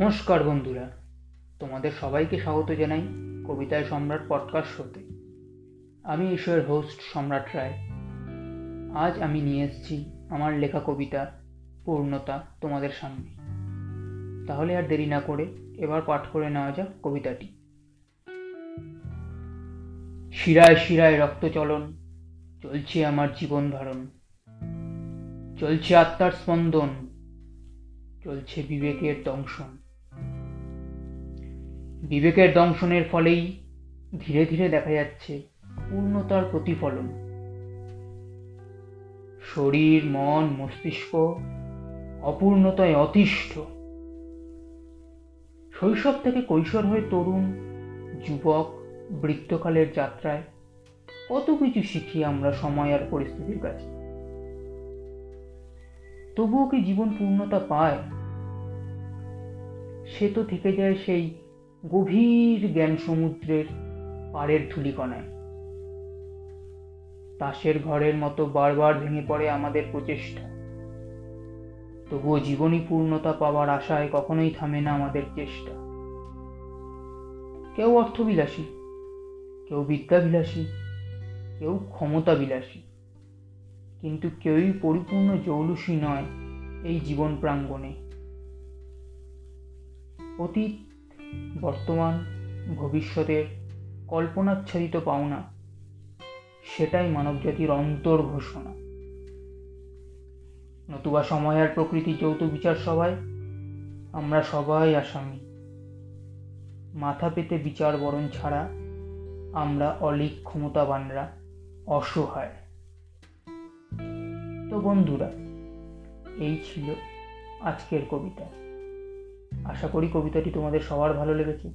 নমস্কার বন্ধুরা, তোমাদের সবাইকে স্বাগত জানাই কবিতায় সম্রাট পডকাস্ট শোতে। আমি ঈশ্বরের হোস্ট সম্রাট রায়। আজ আমি নিয়ে এসেছি আমার লেখা কবিতা, পূর্ণতা তোমাদের সামনে। তাহলে আর দেরি না করে এবার পাঠ করে নেওয়া যাক কবিতাটি। শিরায় শিরায় রক্তচলন, চলছে আমার জীবন ধারণ। চলছে আত্মার স্পন্দন, চলছে বিবেকের দংশন। বিবেকের দংশনের ফলেই ধীরে ধীরে দেখা যাচ্ছে পূর্ণতার প্রতিফলন। শরীর, মন, মস্তিষ্ক অপূর্ণতায় অতিষ্ঠ। শৈশব থেকে কৈশোর হয়ে তরুণ, যুবক, বৃত্তকালের যাত্রায় কত কিছু শিখি আমরা সময় আর পরিস্থিতির কাছে। তবুও কি জীবন পূর্ণতা পায়? সে তো থেকে যায় সেই গভীর জ্ঞান সমুদ্রের পাড়ের ধুলিকণায়। তাসের ঘরের মতো বারবার ভেঙে পড়ে আমাদের প্রচেষ্টা। তবুও জীবনী পূর্ণতা পাওয়ার আশায় কখনোই থামে না আমাদের চেষ্টা। কেউ অর্থবিলাসী, কেউ বিদ্যাবিলাসী, কেউ ক্ষমতা বিলাসী কিন্তু কেউই পরিপূর্ণ জৌলুসী নয় এই জীবন প্রাঙ্গণে। অতীত বর্তমান, ভবিষ্যতের কল্পনাচ্ছাদিত পাওনা, সেটাই মানবজাতির অন্তর ঘোষণা নতুবা সময় আর প্রকৃতির যৌথ বিচার সভায় আমরা সবাই আসামি। মাথা পেতে বিচার বরণ ছাড়া আমরা অলিক ক্ষমতাবানরা, অসহায়। তো বন্ধুরা, এই ছিল আজকের কবিতা। আশা করি কবিতাটি তোমাদের সবার ভালো লেগেছে।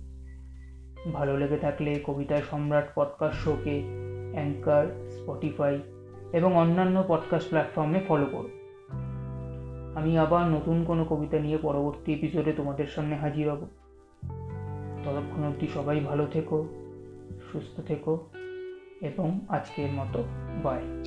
ভালো লেগে থাকলে কবিতার সম্রাট পডকাস্ট শোকে অ্যাঙ্কার স্পটিফাই এবং অন্যান্য পডকাস্ট প্ল্যাটফর্মে ফলো করো। আমি আবার নতুন কোনো কবিতা নিয়ে পরবর্তী এপিসোডে তোমাদের সামনে হাজির হব। ততক্ষণ অবধি সবাই ভালো থেকো, সুস্থ থেকো এবং আজকের মতো বাই